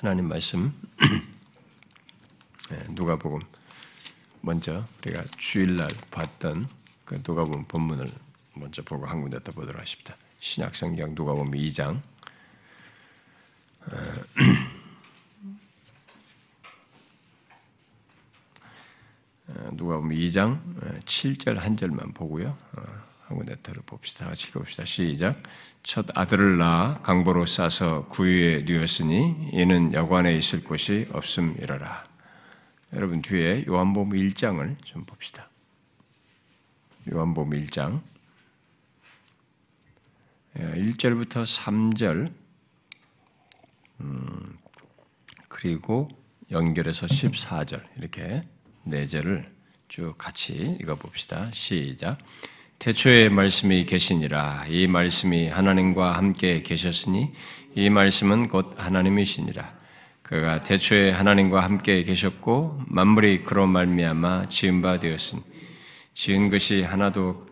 하나님 말씀 네, 누가복음 먼저 우리가 주일날 봤던 그 누가복음 본문을 먼저 보고 한 군데 더 보도록 하십니다. 신약성경 누가복음 2장 누가복음 2장 7절 한 절만 보고요. 어, 한 군데 더 봅시다. 읽어봅시다. 시작. 첫 아들을 낳아 강보로 싸서 구유에 누였으니 이는 여관에 있을 곳이 없음이러라. 여러분 뒤에 요한복음 1장을 좀 봅시다. 요한복음 1장 1절부터 예, 3절 음, 그리고 연결해서 14절 이렇게 네 절을 쭉 같이 읽어봅시다. 시작. 태초에 말씀이 계시니라. 이 말씀이 하나님과 함께 계셨으니 이 말씀은 곧 하나님이시니라. 그가 태초에 하나님과 함께 계셨고 만물이 그로 말미암아 지은 바 되었으니 지은 것이 하나도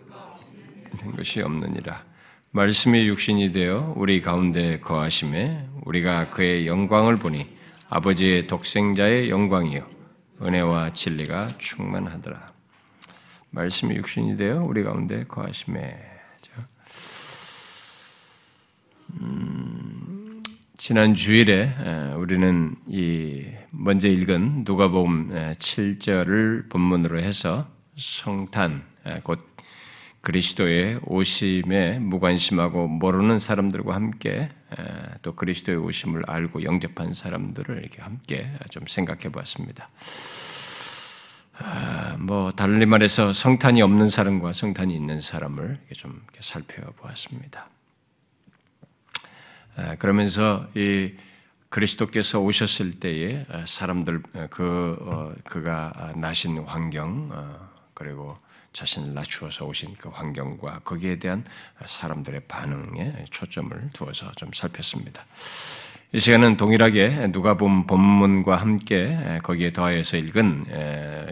된 것이 없느니라. 말씀이 육신이 되어 우리 가운데 거하심에 우리가 그의 영광을 보니 아버지의 독생자의 영광이요 은혜와 진리가 충만하더라. 말씀이 육신이 되어 우리 가운데 거하심에 음, 지난 주일에 우리는 이 먼저 읽은 누가복음 7절을 본문으로 해서 성탄 곧 그리스도의 오심에 무관심하고 모르는 사람들과 함께 또 그리스도의 오심을 알고 영접한 사람들을 이렇게 함께 좀 생각해 보았습니다. 아, 뭐 다른 말해서 성탄이 없는 사람과 성탄이 있는 사람을 좀 살펴보았습니다. 아, 그러면서 이 그리스도께서 오셨을 때에 사람들 그 어, 그가 나신 환경 어, 그리고 자신을 낮추어서 오신 그 환경과 거기에 대한 사람들의 반응에 초점을 두어서 좀 살폈습니다. 이 시간은 동일하게 누가 본 본문과 함께 거기에 더하여서 읽은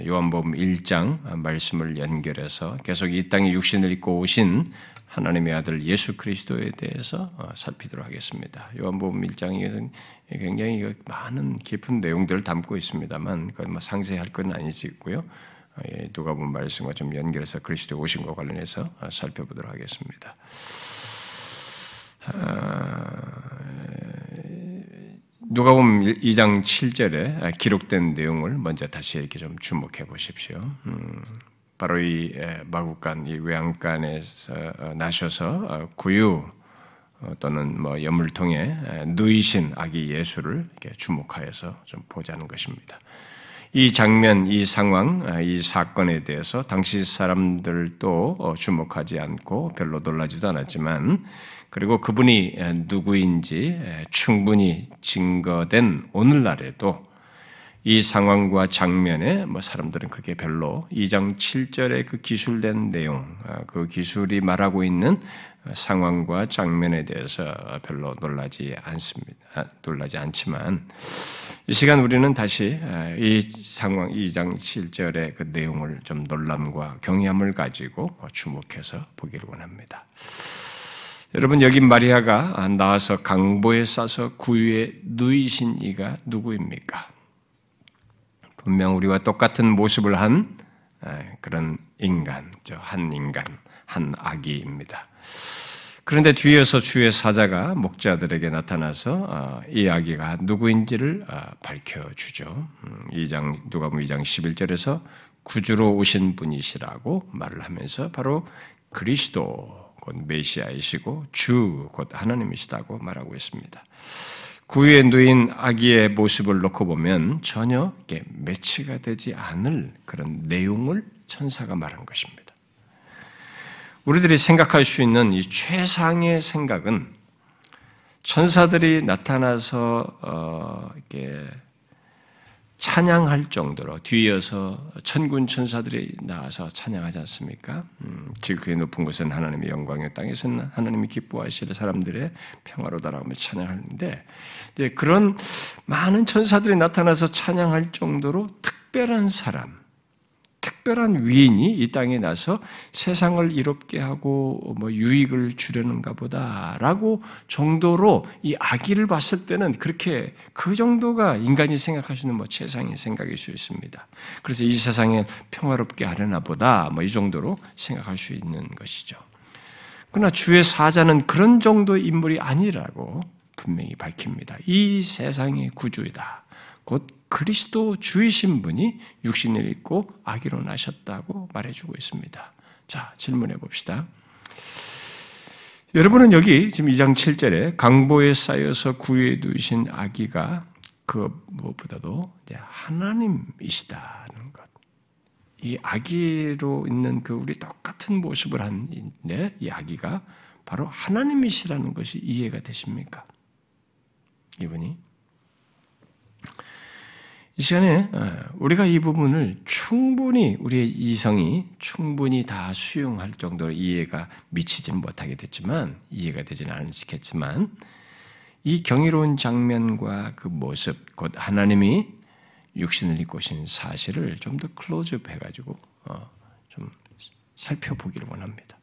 요한복음 1장 말씀을 연결해서 계속 이 땅에 육신을 입고 오신 하나님의 아들 예수 그리스도에 대해서 어, 살피도록 하겠습니다. 요한복음 1장이 굉장히 많은 깊은 내용들을 담고 있습니다만 그건 뭐 상세히 할건 아니지고요. 어, 예, 누가 본 말씀과 좀 연결해서 그리스도 오신 것 관련해서 어, 살펴보도록 하겠습니다. 누가 보면 2장 7절에 기록된 내용을 먼저 다시 이렇게 좀 주목해 보십시오. 음, 바로 이 마국간, 이 외양간에서 어, 나셔서 어, 구유 어, 또는 뭐 통해 누이신 아기 예수를 주목하여서 좀 보자는 것입니다. 이 장면, 이 상황, 이 사건에 대해서 당시 사람들도 주목하지 않고 별로 놀라지도 않았지만 그리고 그분이 누구인지 충분히 증거된 오늘날에도 이 상황과 장면에 뭐 사람들은 그렇게 별로 2장 7절의 그 기술된 내용, 아, 그 기술이 말하고 있는 상황과 장면에 대해서 별로 놀라지 않습니다. 아, 놀라지 않지만 이 시간 우리는 다시 이 상황 2장 7절의 그 내용을 좀 놀람과 경외함을 가지고 주목해서 보기를 원합니다. 여러분 여기 마리아가 나와서 강보에 싸서 구유에 누이신 이가 누구입니까? 분명 우리와 똑같은 모습을 한 그런 인간, 한 인간, 한 아기입니다. 그런데 뒤에서 주의 사자가 목자들에게 나타나서 어, 이 아기가 누구인지를 어, 밝혀주죠. 2장, 음, 누가 보면 2장 11절에서 구주로 오신 분이시라고 말을 하면서 바로 그리스도 곧 메시아이시고 주 곧 하나님이시다고 말하고 있습니다. 구유에 누인 아기의 모습을 놓고 보면 전혀 매치가 되지 않을 그런 내용을 천사가 말한 것입니다. 우리들이 생각할 수 있는 이 최상의 생각은 천사들이 나타나서 어, 이렇게 찬양할 정도로 뒤이어서 천군 천사들이 나와서 찬양하지 않습니까? 음, 지극히 높은 곳은 하나님의 영광의 땅에서는 하나님이 기뻐하실 사람들의 평화로다라고 찬양하는데 그런 많은 천사들이 나타나서 찬양할 정도로 특별한 사람, 특별한 위인이 이 땅에 나서 세상을 이롭게 하고 뭐 유익을 주려는가 보다라고 정도로 이 아기를 봤을 때는 그렇게 그 정도가 인간이 생각하시는 뭐 최상의 생각일 수 있습니다. 그래서 이 세상에 평화롭게 하려나 보다 뭐 이 정도로 생각할 수 있는 것이죠. 그러나 주의 사자는 그런 정도의 인물이 아니라고 분명히 밝힙니다. 이 세상의 구주이다. 곧 그리스도 주이신 분이 육신을 입고 아기로 나셨다고 말해주고 있습니다. 자, 질문해 봅시다. 여러분은 여기 지금 2장 7절에 강보에 쌓여서 구해 두신 아기가 그 무엇보다도 하나님이시다는 것. 이 아기로 있는 그 우리 똑같은 모습을 한데 이 아기가 바로 하나님이시라는 것이 이해가 되십니까? 이분이 이 시간에 어, 우리가 이 부분을 충분히 우리의 이성이 충분히 다 수용할 정도로 이해가 미치지는 못하게 됐지만 이해가 되지는 않겠지만 이 경이로운 장면과 그 모습 곧 하나님이 육신을 입고 오신 사실을 좀 더 클로즈업 해가지고 어, 좀 살펴보기를 원합니다.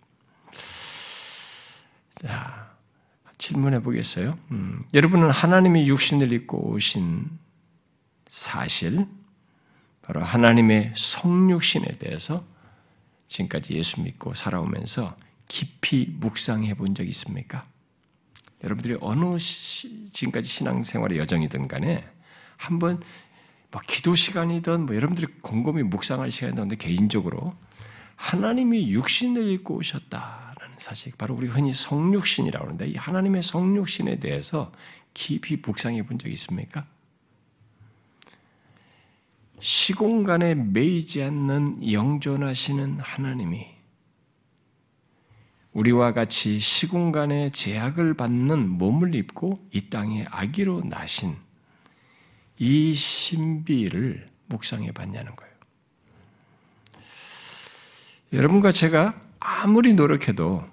자 질문해 보겠어요. 음, 여러분은 하나님이 육신을 입고 오신 사실, 바로 하나님의 성육신에 대해서 지금까지 예수 믿고 살아오면서 깊이 묵상해 본적 있습니까? 여러분들이 어느 시, 지금까지 신앙생활의 여정이든 간에 한번 뭐 기도 시간이든 뭐 여러분들이 곰곰이 묵상할 시간이든 개인적으로 하나님이 육신을 입고 오셨다라는 사실, 바로 우리 흔히 성육신이라고 하는데 이 하나님의 성육신에 대해서 깊이 묵상해 본적 있습니까? 시공간에 매이지 않는 영존하시는 하나님이 우리와 같이 시공간의 제약을 받는 몸을 입고 이 땅에 아기로 나신 이 신비를 묵상해 봤냐는 거예요. 여러분과 제가 아무리 노력해도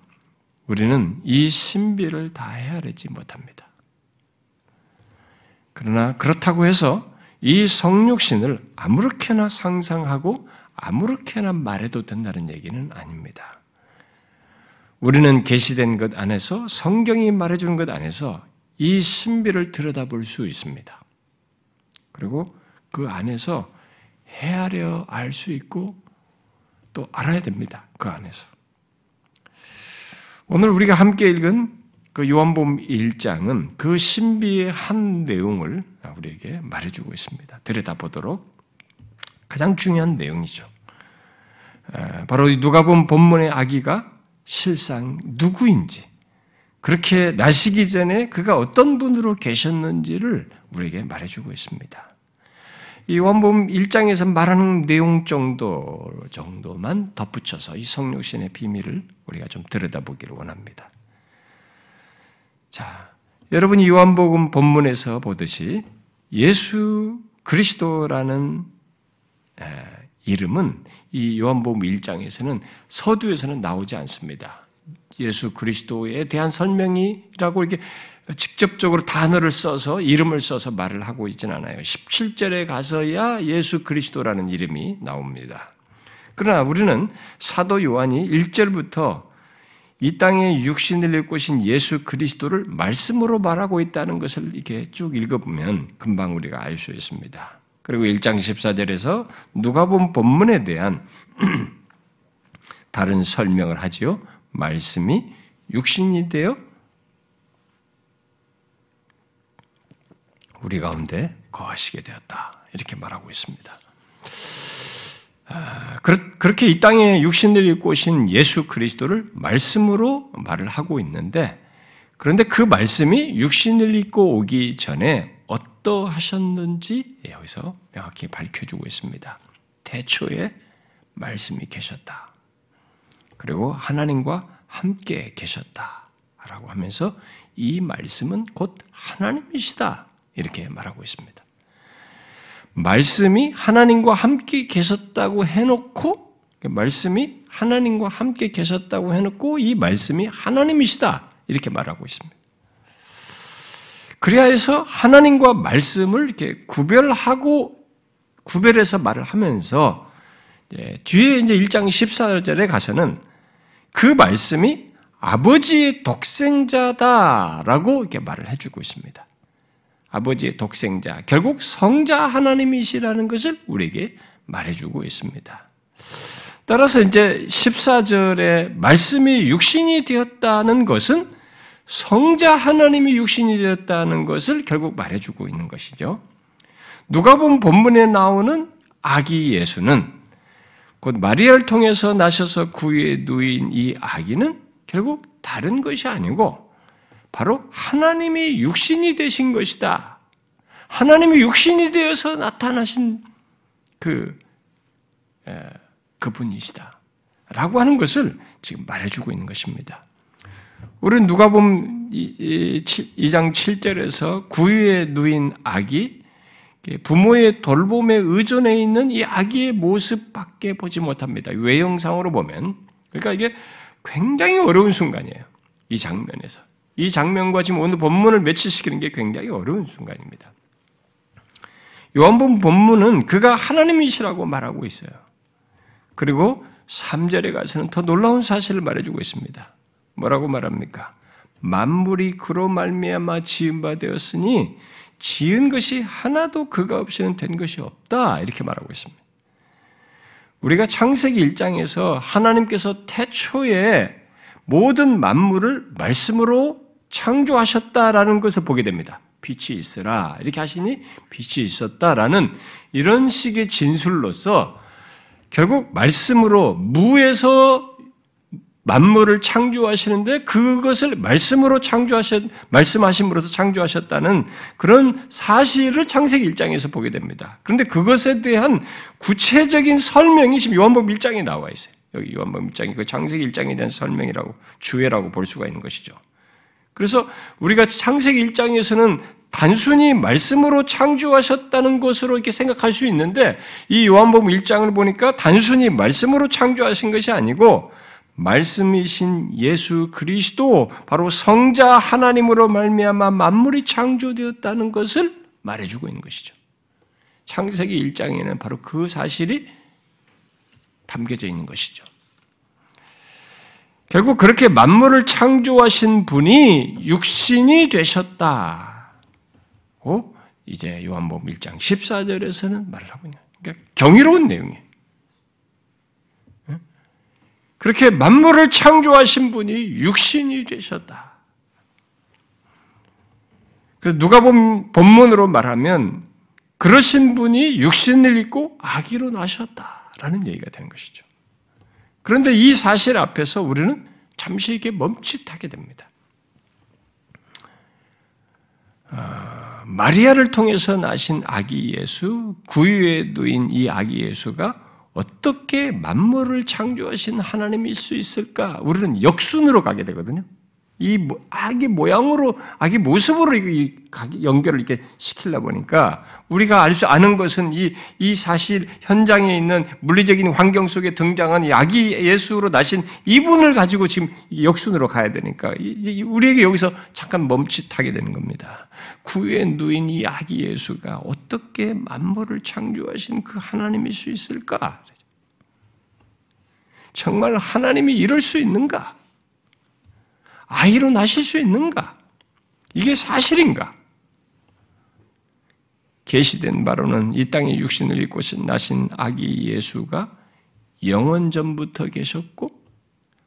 우리는 이 신비를 다 헤아리지 못합니다. 그러나 그렇다고 해서 이 성육신을 아무렇게나 상상하고 아무렇게나 말해도 된다는 얘기는 아닙니다. 우리는 계시된 것 안에서 성경이 말해주는 것 안에서 이 신비를 들여다볼 수 있습니다. 그리고 그 안에서 헤아려 알 수 있고 또 알아야 됩니다. 그 안에서. 오늘 우리가 함께 읽은 그 요한복음 1장은 그 신비의 한 내용을 우리에게 말해주고 있습니다. 들여다보도록 가장 중요한 내용이죠. 바로 누가 본 본문의 아기가 실상 누구인지, 그렇게 나시기 전에 그가 어떤 분으로 계셨는지를 우리에게 말해주고 있습니다. 이 원본 1장에서 말하는 내용 정도, 정도만 덧붙여서 이 성육신의 비밀을 우리가 좀 들여다보기를 원합니다. 자, 여러분이 요한복음 본문에서 보듯이 예수 그리스도라는 이름은 이 요한복음 1장에서는 서두에서는 나오지 않습니다. 예수 그리스도에 대한 설명이라고 이렇게 직접적으로 단어를 써서 이름을 써서 말을 하고 있지는 않아요. 17절에 가서야 예수 그리스도라는 이름이 나옵니다. 그러나 우리는 사도 요한이 1절부터 이 땅에 육신을 입고 신 예수 그리스도를 말씀으로 말하고 있다는 것을 이렇게 쭉 읽어보면 금방 우리가 알 수 있습니다. 그리고 1장 14절에서 누가 본 본문에 대한 다른 설명을 하지요. 말씀이 육신이 되어 우리 가운데 거하시게 되었다. 이렇게 말하고 있습니다. 아, 그렇게 이 땅에 입고 오신 예수 그리스도를 말씀으로 말을 하고 있는데 그런데 그 말씀이 육신을 입고 오기 전에 어떠하셨는지 여기서 명확히 밝혀주고 있습니다. 대초에 말씀이 계셨다. 그리고 하나님과 함께 계셨다. 라고 하면서 이 말씀은 곧 하나님이시다. 이렇게 말하고 있습니다. 말씀이 하나님과 함께 계셨다고 해놓고 말씀이 하나님과 함께 계셨다고 해놓고 이 말씀이 하나님이시다 이렇게 말하고 있습니다. 그래야 해서 하나님과 말씀을 이렇게 구별하고 구별해서 말을 하면서 예, 뒤에 이제 1장 14절에 가서는 그 말씀이 아버지의 독생자다라고 이렇게 말을 해주고 있습니다. 아버지의 독생자, 결국 성자 하나님이시라는 것을 우리에게 말해주고 있습니다. 따라서 이제 14절에 말씀이 육신이 되었다는 것은 성자 하나님이 육신이 되었다는 것을 결국 말해주고 있는 것이죠. 누가 본 본문에 나오는 아기 예수는 곧 마리아를 통해서 나셔서 구유에 누인 이 아기는 결국 다른 것이 아니고 바로 하나님이 육신이 되신 것이다. 하나님이 육신이 되어서 나타나신 그 에, 그분이시다. 라고 하는 것을 지금 말해주고 있는 것입니다. 우리는 누가 보면 2장 7절에서 구유에 누인 아기, 부모의 돌봄에 의존해 있는 이 아기의 모습밖에 보지 못합니다. 외형상으로 보면. 그러니까 이게 굉장히 어려운 순간이에요. 이 장면에서. 이 장면과 지금 오늘 본문을 매치시키는 게 굉장히 어려운 순간입니다. 요한복음 본문은 그가 하나님이시라고 말하고 있어요. 그리고 3절에 가서는 더 놀라운 사실을 말해주고 있습니다. 뭐라고 말합니까? 만물이 그로 말미암아 지은 바 되었으니 지은 것이 하나도 그가 없이는 된 것이 없다 이렇게 말하고 있습니다. 우리가 창세기 1장에서 하나님께서 태초에 모든 만물을 말씀으로 창조하셨다라는 것을 보게 됩니다. 빛이 있으라 이렇게 하시니 빛이 있었다라는 이런 식의 진술로서 결국 말씀으로 무에서 만물을 창조하시는데 그것을 말씀으로 창조하셨 말씀하심으로서 창조하셨다는 그런 사실을 창세기 1장에서 보게 됩니다. 그런데 그것에 대한 구체적인 설명이 지금 요한복음 1장에 나와 있어요. 여기 요한복음 1장이 그 창세기 1장에 대한 설명이라고 주해라고 볼 수가 있는 것이죠. 그래서 우리가 창세기 1장에서는 단순히 말씀으로 창조하셨다는 것으로 이렇게 생각할 수 있는데 이 요한복음 1장을 보니까 단순히 말씀으로 창조하신 것이 아니고 말씀이신 예수 그리스도 바로 성자 하나님으로 말미암아 만물이 창조되었다는 것을 말해주고 있는 것이죠. 창세기 1장에는 바로 그 사실이 담겨져 있는 것이죠. 결국 그렇게 만물을 창조하신 분이 육신이 되셨다고 이제 요한복음 1장 14절에서는 말을 하고 있는 그러니까 경이로운 내용이에요. 그렇게 만물을 창조하신 분이 육신이 되셨다. 그래서 누가 본 본문으로 말하면 그러신 분이 육신을 입고 아기로 나셨다라는 얘기가 되는 것이죠. 그런데 이 사실 앞에서 우리는 잠시 이게 멈칫하게 됩니다. 아, 마리아를 통해서 나신 아기 예수, 구유에 누인 이 아기 예수가 어떻게 만물을 창조하신 하나님일 수 있을까? 우리는 역순으로 가게 되거든요. 이 아기 모양으로, 아기 모습으로 연결을 이렇게 시키려 보니까 우리가 알 수 아는 것은 이, 이 사실 현장에 있는 물리적인 환경 속에 등장한 이 아기 예수로 나신 이분을 가지고 지금 역순으로 가야 되니까 우리에게 여기서 잠깐 멈칫하게 되는 겁니다. 구에 누인 이 아기 예수가 어떻게 만물을 창조하신 그 하나님일 수 있을까? 정말 하나님이 이럴 수 있는가? 아이로 나실 수 있는가? 이게 사실인가? 계시된 바로는 이 땅에 육신을 입고 나신 아기 예수가 영원 전부터 계셨고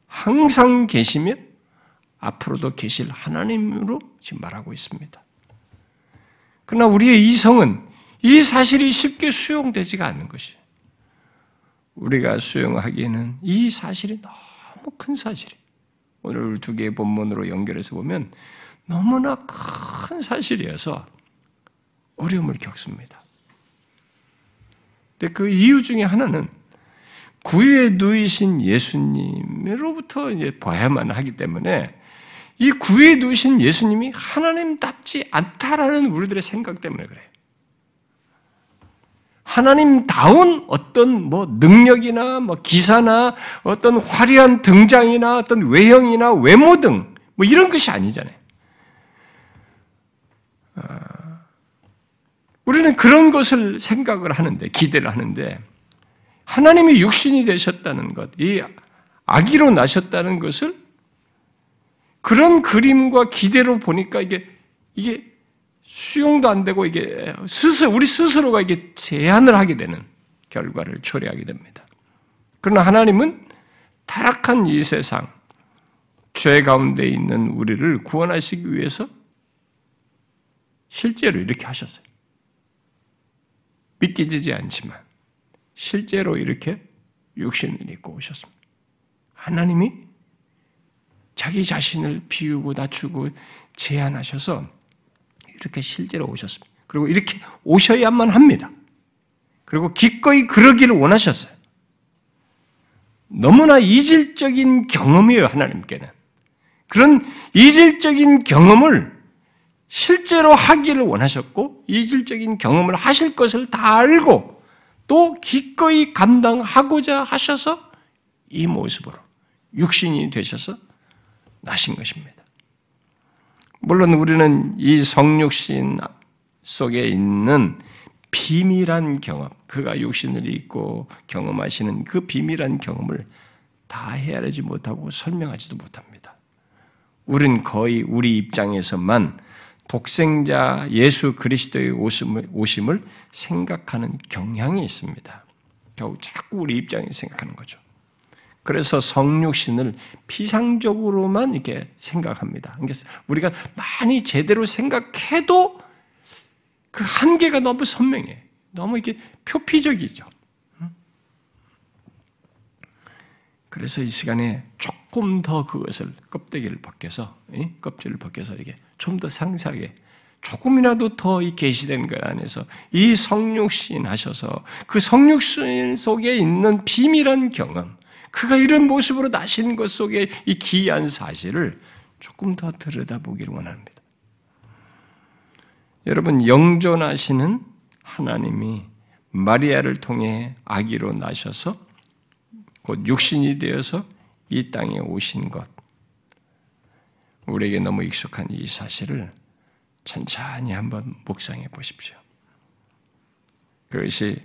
항상 계시며 앞으로도 계실 하나님으로 지금 말하고 있습니다. 그러나 우리의 이성은 이 사실이 쉽게 수용되지가 않는 것이 우리가 수용하기에는 이 사실이 너무 큰 사실이 오늘 두 개의 본문으로 연결해서 보면 너무나 큰 사실이어서 어려움을 겪습니다. 근데 그 이유 중에 하나는 구유에 누이신 예수님으로부터 이제 봐야만 하기 때문에 이 구유에 누이신 예수님이 하나님답지 않다라는 우리들의 생각 때문에 그래요. 하나님다운 어떤 뭐 능력이나 뭐 기사나 어떤 화려한 등장이나 어떤 외형이나 외모 등 뭐 이런 것이 아니잖아요. 아, 우리는 그런 것을 생각을 하는데, 기대를 하는데, 하나님이 육신이 되셨다는 것, 이 아기로 나셨다는 것을 그런 그림과 기대로 보니까 이게 이게 수용도 안 되고 이게 스스로 우리 스스로가 이게 제한을 하게 되는 결과를 초래하게 됩니다. 그러나 하나님은 타락한 이 세상 죄 가운데 있는 우리를 구원하시기 위해서 실제로 이렇게 하셨어요. 믿기지 않지만 실제로 이렇게 육신을 입고 오셨습니다. 하나님이 자기 자신을 비우고 낮추고 제한하셔서 이렇게 실제로 오셨습니다. 그리고 이렇게 오셔야만 합니다. 그리고 기꺼이 그러기를 원하셨어요. 너무나 이질적인 경험이에요, 하나님께는. 그런 이질적인 경험을 실제로 하기를 원하셨고, 이질적인 경험을 하실 것을 다 알고, 또 기꺼이 감당하고자 하셔서 이 모습으로 육신이 되셔서 나신 것입니다. 물론 우리는 이 성육신 속에 있는 비밀한 경험, 그가 육신을 입고 경험하시는 그 비밀한 경험을 다 헤아리지 못하고 설명하지도 못합니다. 우린 거의 우리 입장에서만 독생자 예수 그리스도의 오심을, 오심을 생각하는 경향이 있습니다. 겨우 자꾸 우리 입장에 생각하는 거죠. 그래서 성육신을 피상적으로만 이렇게 생각합니다. 그러니까 우리가 많이 제대로 생각해도 그 한계가 너무 선명해. 너무 이게 표피적이죠. 그래서 이 시간에 조금 더 그것을 껍데기를 벗겨서 껍질을 벗겨서 이게 좀 더 상세하게 조금이라도 더 이 계시된 것 안에서 이 성육신 하셔서 그 성육신 속에 있는 비밀한 경험, 그가 이런 모습으로 나신 것 속에 이 기이한 사실을 조금 더 들여다보기를 원합니다. 여러분, 영존하시는 하나님이 마리아를 통해 아기로 나셔서 곧 육신이 되어서 이 땅에 오신 것, 우리에게 너무 익숙한 이 사실을 천천히 한번 묵상해 보십시오. 그것이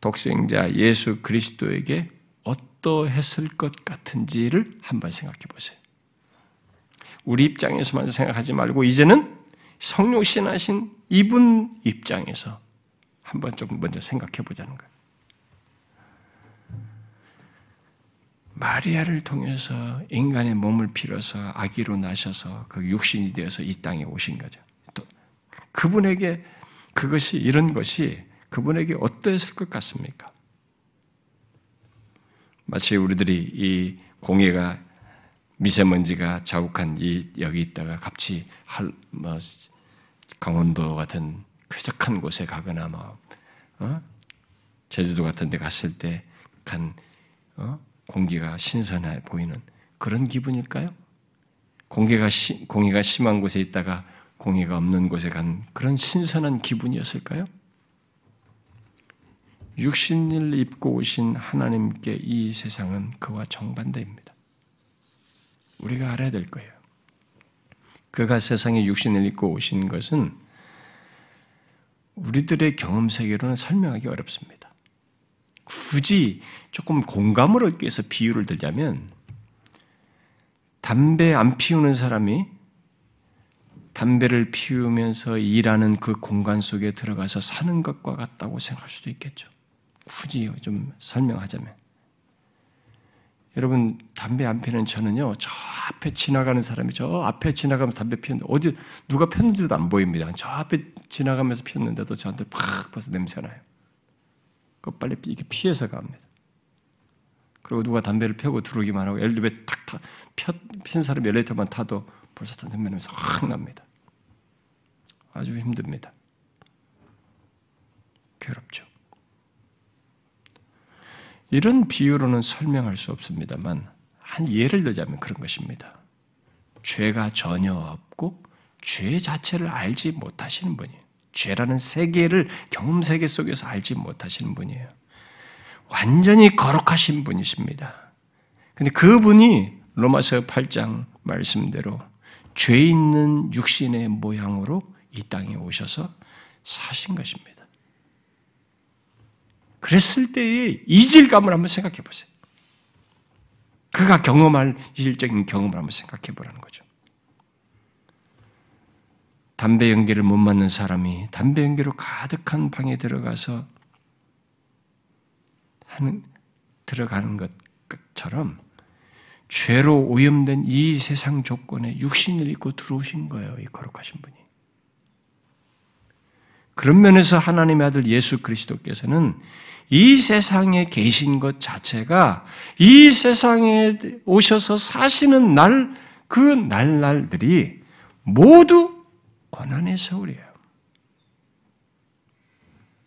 독생자 예수 그리스도에게 어떠했을 것 같은지를 한번 생각해 보세요. 우리 입장에서만 생각하지 말고 이제는 성육신하신 이분 입장에서 한번 조금 먼저 생각해 보자는 거예요. 마리아를 통해서 인간의 몸을 빌어서 아기로 나셔서 그 육신이 되어서 이 땅에 오신 거죠. 또 그분에게 그것이 이런 것이 그분에게 어떠했을 것 같습니까? 마치 우리들이 이 공해가 미세먼지가 자욱한 이 여기 있다가 갑자기 할 뭐 강원도 같은 쾌적한 곳에 가거나 뭐 어? 제주도 같은 데 갔을 때간 어? 공기가 신선해 보이는 그런 기분일까요? 공기가 시, 공기가 심한 곳에 있다가 공기가 없는 곳에 간 그런 신선한 기분이었을까요? 육신을 입고 오신 하나님께 이 세상은 그와 정반대입니다. 우리가 알아야 될 거예요. 그가 세상에 육신을 입고 오신 것은 우리들의 경험 세계로는 설명하기 어렵습니다. 굳이 조금 공감을 얻기 위해서 비유를 들자면 담배 안 피우는 사람이 담배를 피우면서 일하는 그 공간 속에 들어가서 사는 것과 같다고 생각할 수도 있겠죠. 굳이 좀 설명하자면. 여러분, 담배 안 피는 저는요, 저 앞에 지나가는 사람이 저 앞에 지나가면서 담배 피우는데, 어디, 누가 폈는지도 안 보입니다. 저 앞에 지나가면서 피웠는데도 저한테 팍 벌써 냄새가 나요. 그 빨리 이렇게 피해서 갑니다. 그리고 누가 담배를 펴고 들어오기만 하고 엘리베이터 탁 타, 핀 사람이 엘리베이터만 타도 벌써 담배 냄새 확 납니다. 아주 힘듭니다. 괴롭죠. 이런 비유로는 설명할 수 없습니다만 한 예를 들자면 그런 것입니다. 죄가 전혀 없고 죄 자체를 알지 못하시는 분이에요. 죄라는 세계를 경험 세계 속에서 알지 못하시는 분이에요. 완전히 거룩하신 분이십니다. 근데 그분이 로마서 8장 말씀대로 죄 있는 육신의 모양으로 이 땅에 오셔서 사신 것입니다. 그랬을 때의 이질감을 한번 생각해 보세요. 그가 경험할 이질적인 경험을 한번 생각해 보라는 거죠. 담배 연기를 못 맞는 사람이 담배 연기로 가득한 방에 들어가서 하는 들어가는 것처럼 죄로 오염된 이 세상 조건에 육신을 입고 들어오신 거예요. 이 거룩하신 분이. 그런 면에서 하나님의 아들 예수 그리스도께서는 이 세상에 계신 것 자체가 이 세상에 오셔서 사시는 날, 그 날날들이 모두 고난의 세월이에요.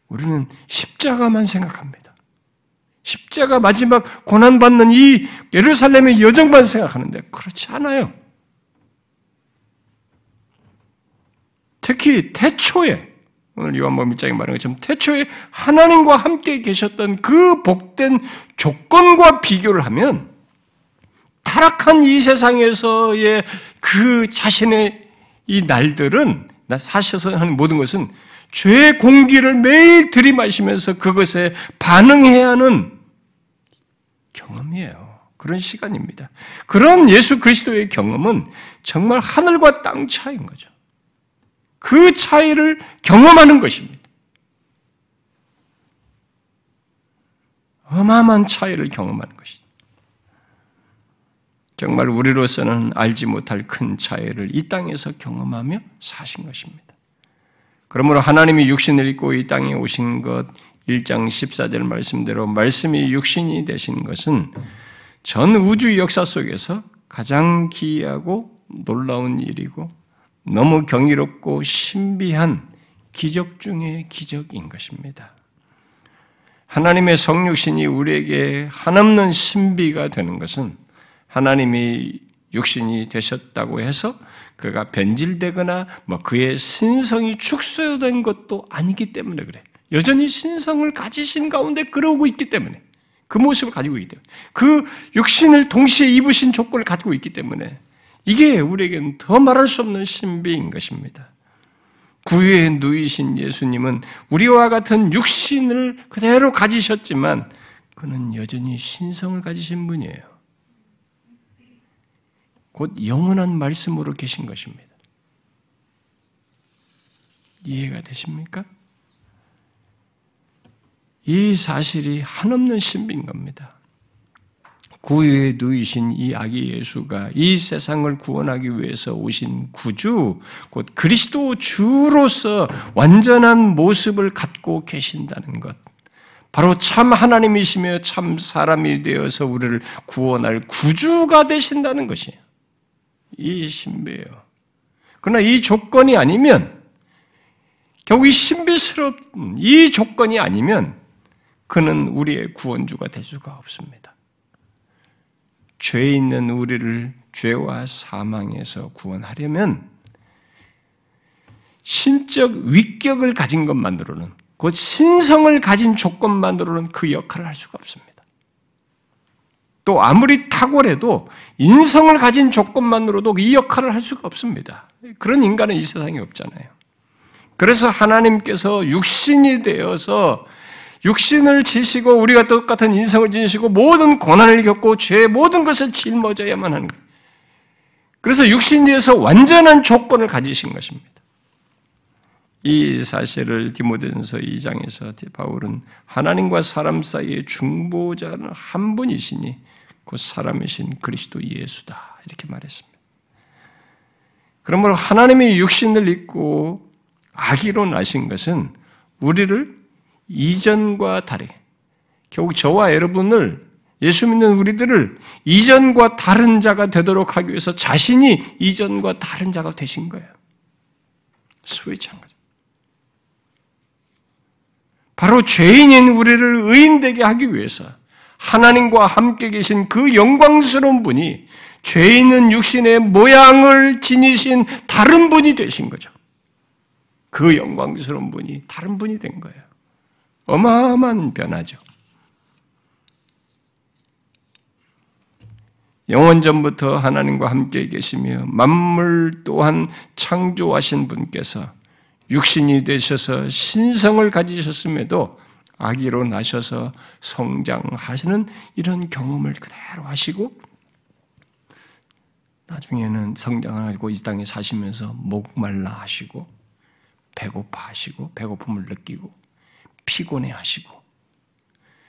우리는 십자가만 생각합니다. 십자가 마지막 고난받는 이 예루살렘의 여정만 생각하는데 그렇지 않아요. 특히 태초에 오늘 요한복음 1장에 말한 것처럼 태초에 하나님과 함께 계셨던 그 복된 조건과 비교를 하면 타락한 이 세상에서의 그 자신의 이 날들은 나 사셔서 하는 모든 것은 죄의 공기를 매일 들이마시면서 그것에 반응해야 하는 경험이에요. 그런 시간입니다. 그런 예수 그리스도의 경험은 정말 하늘과 땅 차이인 거죠. 그 차이를 경험하는 것입니다. 어마어마한 차이를 경험하는 것이죠. 정말 우리로서는 알지 못할 큰 차이를 이 땅에서 경험하며 사신 것입니다. 그러므로 하나님이 육신을 입고 이 땅에 오신 것 1장 14절 말씀대로 말씀이 육신이 되신 것은 전 우주 역사 속에서 가장 기이하고 놀라운 일이고 너무 경이롭고 신비한 기적 중의 기적인 것입니다. 하나님의 성육신이 우리에게 한없는 신비가 되는 것은 하나님이 육신이 되셨다고 해서 그가 변질되거나 뭐 그의 신성이 축소된 것도 아니기 때문에 그래. 여전히 신성을 가지신 가운데 그러고 있기 때문에 그 모습을 가지고 있기 때문에 그 육신을 동시에 입으신 조건을 가지고 있기 때문에 이게 우리에게는 더 말할 수 없는 신비인 것입니다. 구유에 누이신 예수님은 우리와 같은 육신을 그대로 가지셨지만 그는 여전히 신성을 가지신 분이에요. 곧 영원한 말씀으로 계신 것입니다. 이해가 되십니까? 이 사실이 한없는 신비인 겁니다. 구유에 누이신 이 아기 예수가 이 세상을 구원하기 위해서 오신 구주, 곧 그리스도 주로서 완전한 모습을 갖고 계신다는 것. 바로 참 하나님이시며 참 사람이 되어서 우리를 구원할 구주가 되신다는 것이에요. 이 신비예요. 그러나 이 조건이 아니면, 결국 이 신비스럽, 이 조건이 아니면, 그는 우리의 구원주가 될 수가 없습니다. 죄 있는 우리를 죄와 사망에서 구원하려면 신적 위격을 가진 것만으로는 곧 신성을 가진 조건만으로는 그 역할을 할 수가 없습니다. 또 아무리 탁월해도 인성을 가진 조건만으로도 이 역할을 할 수가 없습니다. 그런 인간은 이 세상에 없잖아요. 그래서 하나님께서 육신이 되어서 육신을 지시고 우리가 똑같은 인성을 지니시고 모든 고난을 겪고 죄의 모든 것을 짊어져야만 하는 거예요. 그래서 육신에서 완전한 조건을 가지신 것입니다. 이 사실을 디모데전서 2장에서 바울은 하나님과 사람 사이의 중보자는 한 분이시니 그 사람이신 그리스도 예수다 이렇게 말했습니다. 그러므로 하나님이 육신을 입고 아기로 나신 것은 우리를 이전과 다르게 결국 저와 여러분을 예수 믿는 우리들을 이전과 다른 자가 되도록 하기 위해서 자신이 이전과 다른 자가 되신 거예요. 스위치한 거죠. 바로 죄인인 우리를 의인되게 하기 위해서 하나님과 함께 계신 그 영광스러운 분이 죄 있는 육신의 모양을 지니신 다른 분이 되신 거죠. 그 영광스러운 분이 다른 분이 된 거예요. 어마어마한 변화죠. 영원 전부터 하나님과 함께 계시며 만물 또한 창조하신 분께서 육신이 되셔서 신성을 가지셨음에도 아기로 나셔서 성장하시는 이런 경험을 그대로 하시고 나중에는 성장하고 이 땅에 사시면서 목말라 하시고 배고파 하시고 배고픔을 느끼고 피곤해 하시고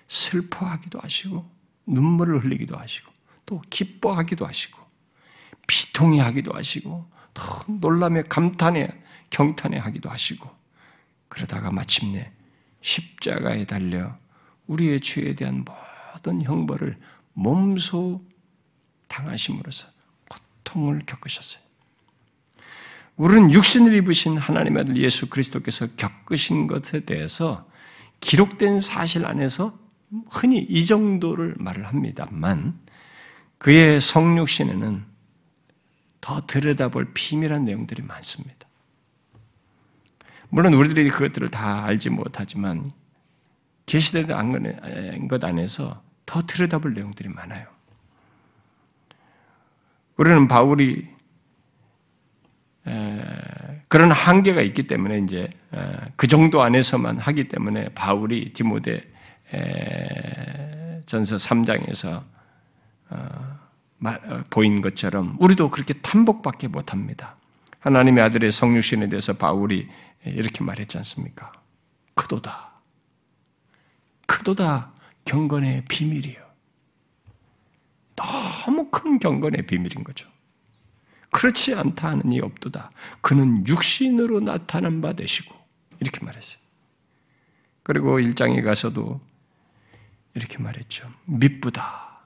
슬퍼하기도 하시고 눈물을 흘리기도 하시고 또 기뻐하기도 하시고 비통해 하기도 하시고 더 놀라며 감탄해 경탄해 하기도 하시고 그러다가 마침내 십자가에 달려 우리의 죄에 대한 모든 형벌을 몸소 당하심으로써 고통을 겪으셨어요. 우리는 육신을 입으신 하나님의 아들 예수 그리스도께서 겪으신 것에 대해서 기록된 사실 안에서 흔히 이 정도를 말을 합니다만 그의 성육신에는 더 들여다볼 비밀한 내용들이 많습니다. 물론 우리들이 그것들을 다 알지 못하지만 계시된 것 안에서 더 들여다볼 내용들이 많아요. 우리는 바울이 그런 한계가 있기 때문에 이제 그 정도 안에서만 하기 때문에 바울이 디모데 전서 3장에서 어, 어, 보인 것처럼 우리도 그렇게 탐복밖에 못합니다. 하나님의 아들의 성육신에 대해서 바울이 이렇게 말했지 않습니까? 크도다. 크도다 경건의 비밀이요. 너무 큰 경건의 비밀인 거죠. 그렇지 않다 하는 이 없도다. 그는 육신으로 나타난 바 되시고 이렇게 말했어요. 그리고 일장에 가서도 이렇게 말했죠. 미쁘다.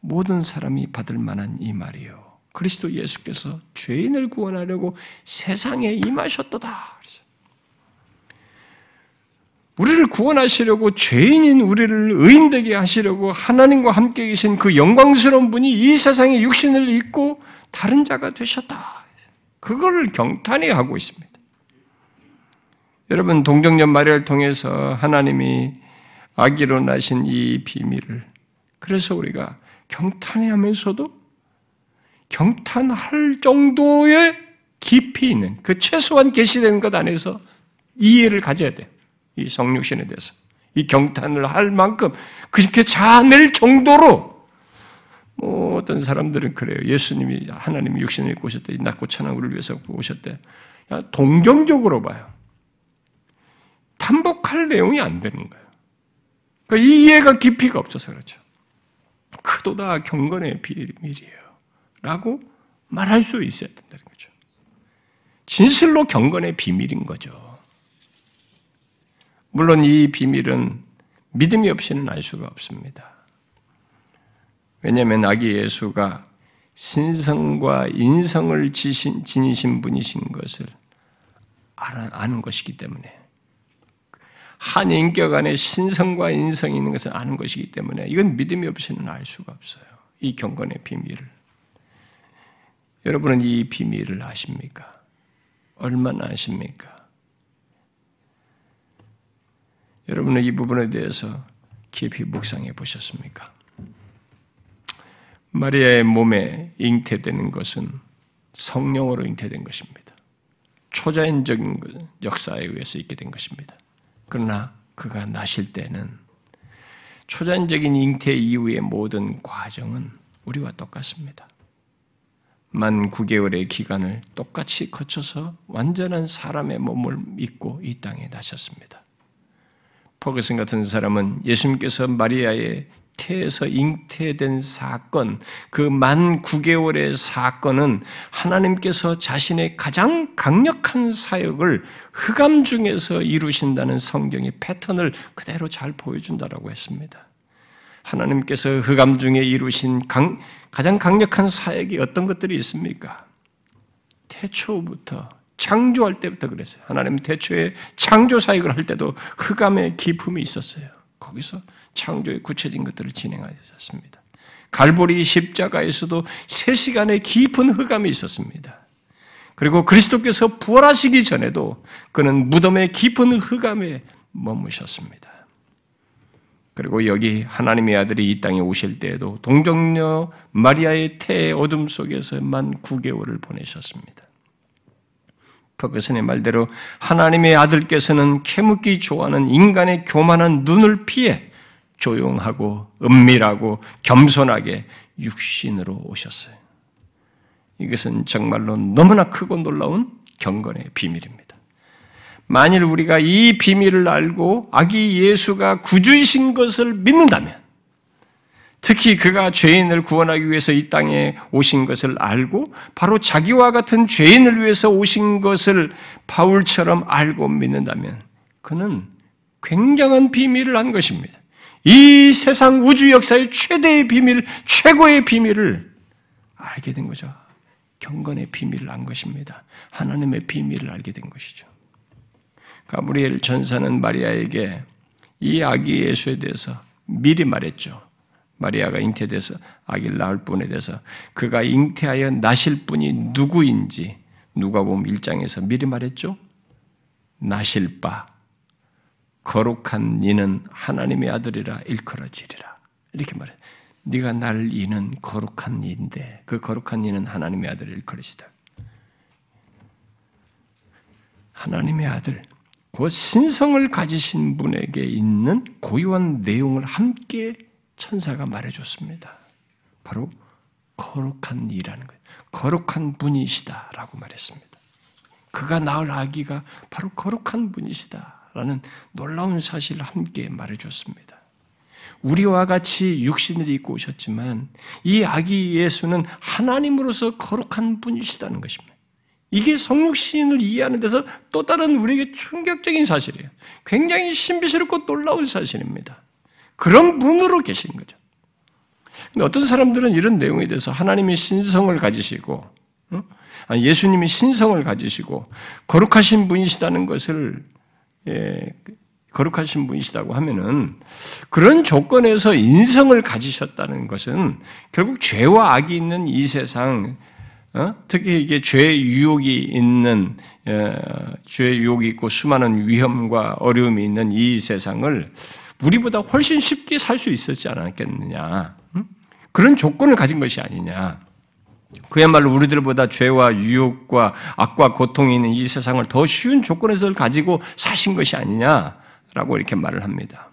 모든 사람이 받을 만한 이 말이요. 그리스도 예수께서 죄인을 구원하려고 세상에 임하셨도다. 그래서 우리를 구원하시려고 죄인인 우리를 의인되게 하시려고 하나님과 함께 계신 그 영광스러운 분이 이 세상에 육신을 입고 다른 자가 되셨다. 그걸 경탄해 하고 있습니다. 여러분 동정년 마리아를 통해서 하나님이 아기로 나신 이 비밀을 그래서 우리가 경탄해 하면서도 경탄할 정도의 깊이 있는 그 최소한 계시된 것 안에서 이해를 가져야 돼. 이 성육신에 대해서 이 경탄을 할 만큼 그렇게 자낼 정도로 뭐 어떤 사람들은 그래요. 예수님이 하나님이 육신을 입고 오셨대. 낮고 천한 우리를 위해서 오셨대. 동정적으로 봐요. 탐복할 내용이 안 되는 거예요. 그러니까 이 이해가 깊이가 없어서 그렇죠. 크도다 경건의 비밀이에요. 라고 말할 수 있어야 된다는 거죠. 진실로 경건의 비밀인 거죠. 물론 이 비밀은 믿음이 없이는 알 수가 없습니다. 왜냐하면 아기 예수가 신성과 인성을 지신, 지니신 분이신 것을 아는 것이기 때문에 한 인격 안에 신성과 인성이 있는 것을 아는 것이기 때문에 이건 믿음이 없이는 알 수가 없어요. 이 경건의 비밀을. 여러분은 이 비밀을 아십니까? 얼마나 아십니까? 여러분은 이 부분에 대해서 깊이 묵상해 보셨습니까? 마리아의 몸에 잉태되는 것은 성령으로 잉태된 것입니다. 초자연적인 역사에 의해서 있게 된 것입니다. 그러나 그가 나실 때는 초자연적인 잉태 이후의 모든 과정은 우리와 똑같습니다. 만 9개월의 기간을 똑같이 거쳐서 완전한 사람의 몸을 입고 이 땅에 나셨습니다. 퍼거슨 같은 사람은 예수님께서 마리아의 태에서 잉태된 사건, 그 만 9개월의 사건은 하나님께서 자신의 가장 강력한 사역을 흑암 중에서 이루신다는 성경의 패턴을 그대로 잘 보여준다라고 했습니다. 하나님께서 흑암 중에 이루신 강, 가장 강력한 사역이 어떤 것들이 있습니까? 태초부터 창조할 때부터 그랬어요. 하나님 태초에 창조 사역을 할 때도 흑암의 기품이 있었어요. 거기서 창조의 구체적인 것들을 진행하셨습니다. 갈보리 십자가에서도 3시간의 깊은 흑암이 있었습니다. 그리고 그리스도께서 부활하시기 전에도 그는 무덤의 깊은 흑암에 머무셨습니다. 그리고 여기 하나님의 아들이 이 땅에 오실 때에도 동정녀 마리아의 태의 어둠 속에서만 9개월을 보내셨습니다. 퍼거슨의 말대로 하나님의 아들께서는 캐묻기 좋아하는 인간의 교만한 눈을 피해 조용하고 은밀하고 겸손하게 육신으로 오셨어요. 이것은 정말로 너무나 크고 놀라운 경건의 비밀입니다. 만일 우리가 이 비밀을 알고 아기 예수가 구주이신 것을 믿는다면, 특히 그가 죄인을 구원하기 위해서 이 땅에 오신 것을 알고 바로 자기와 같은 죄인을 위해서 오신 것을 바울처럼 알고 믿는다면 그는 굉장한 비밀을 한 것입니다. 이 세상 우주 역사의 최대의 비밀, 최고의 비밀을 알게 된 거죠. 경건의 비밀을 안 것입니다. 하나님의 비밀을 알게 된 것이죠. 가브리엘 전사는 마리아에게 이 아기 예수에 대해서 미리 말했죠. 마리아가 잉태돼서 아기를 낳을 분에 대해서 그가 잉태하여 나실 분이 누구인지 누가 보면 1장에서 미리 말했죠. 나실 바 거룩한 이는 하나님의 아들이라 일컬어지리라. 이렇게 말해. 네가 날 이는 거룩한 이인데 그 거룩한 이는 하나님의 아들 일컬으시다. 하나님의 아들, 그 신성을 가지신 분에게 있는 고유한 내용을 함께 천사가 말해줬습니다. 바로 거룩한 이라는 거예요. 거룩한 분이시다라고 말했습니다. 그가 낳을 아기가 바로 거룩한 분이시다라는 놀라운 사실을 함께 말해줬습니다. 우리와 같이 육신을 입고 오셨지만 이 아기 예수는 하나님으로서 거룩한 분이시다는 것입니다. 이게 성육신을 이해하는 데서 또 다른 우리에게 충격적인 사실이에요. 굉장히 신비스럽고 놀라운 사실입니다. 그런 분으로 계신 거죠. 근데 어떤 사람들은 이런 내용에 대해서 하나님이 신성을 가지시고, 어? 예수님이 신성을 가지시고, 거룩하신 분이시다는 것을, 예, 거룩하신 분이시다고 하면은, 그런 조건에서 인성을 가지셨다는 것은 결국 죄와 악이 있는 이 세상, 어? 특히 이게 죄의 유혹이 있는 어, 죄의 유혹이 있고 수많은 위험과 어려움이 있는 이 세상을 우리보다 훨씬 쉽게 살 수 있었지 않았겠느냐? 그런 조건을 가진 것이 아니냐? 그야말로 우리들보다 죄와 유혹과 악과 고통이 있는 이 세상을 더 쉬운 조건에서 가지고 사신 것이 아니냐라고 이렇게 말을 합니다.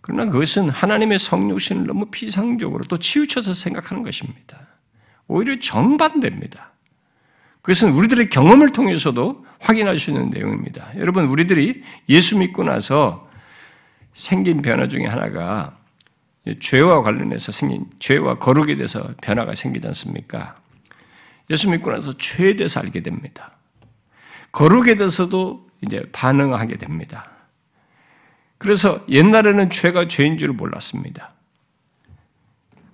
그러나 그것은 하나님의 성육신을 너무 피상적으로 또 치우쳐서 생각하는 것입니다. 오히려 정반대입니다. 그것은 우리들의 경험을 통해서도 확인할 수 있는 내용입니다. 여러분, 우리들이 예수 믿고 나서 생긴 변화 중에 하나가 죄와 관련해서 생긴 죄와 거룩에 대해서 변화가 생기지 않습니까? 예수 믿고 나서 죄에 대해서 알게 됩니다. 거룩에 대해서도 이제 반응하게 됩니다. 그래서 옛날에는 죄가 죄인 줄을 몰랐습니다.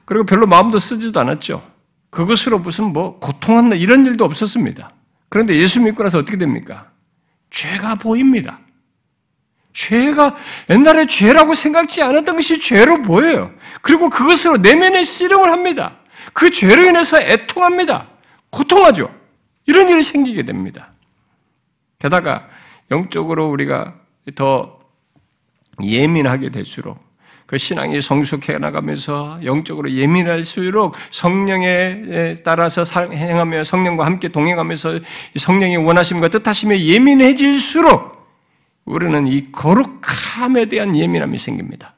그리고 별로 마음도 쓰지도 않았죠. 그것으로 무슨 뭐 고통한다 이런 일도 없었습니다. 그런데 예수 믿고 나서 어떻게 됩니까? 죄가 보입니다. 죄가 옛날에 죄라고 생각지 않았던 것이 죄로 보여요. 그리고 그것으로 내면의 씨름을 합니다. 그 죄로 인해서 애통합니다. 고통하죠. 이런 일이 생기게 됩니다. 게다가 영적으로 우리가 더 예민하게 될수록 그 신앙이 성숙해 나가면서 영적으로 예민할수록 성령에 따라서 행하며 성령과 함께 동행하면서 성령의 원하심과 뜻하심에 예민해질수록 우리는 이 거룩함에 대한 예민함이 생깁니다.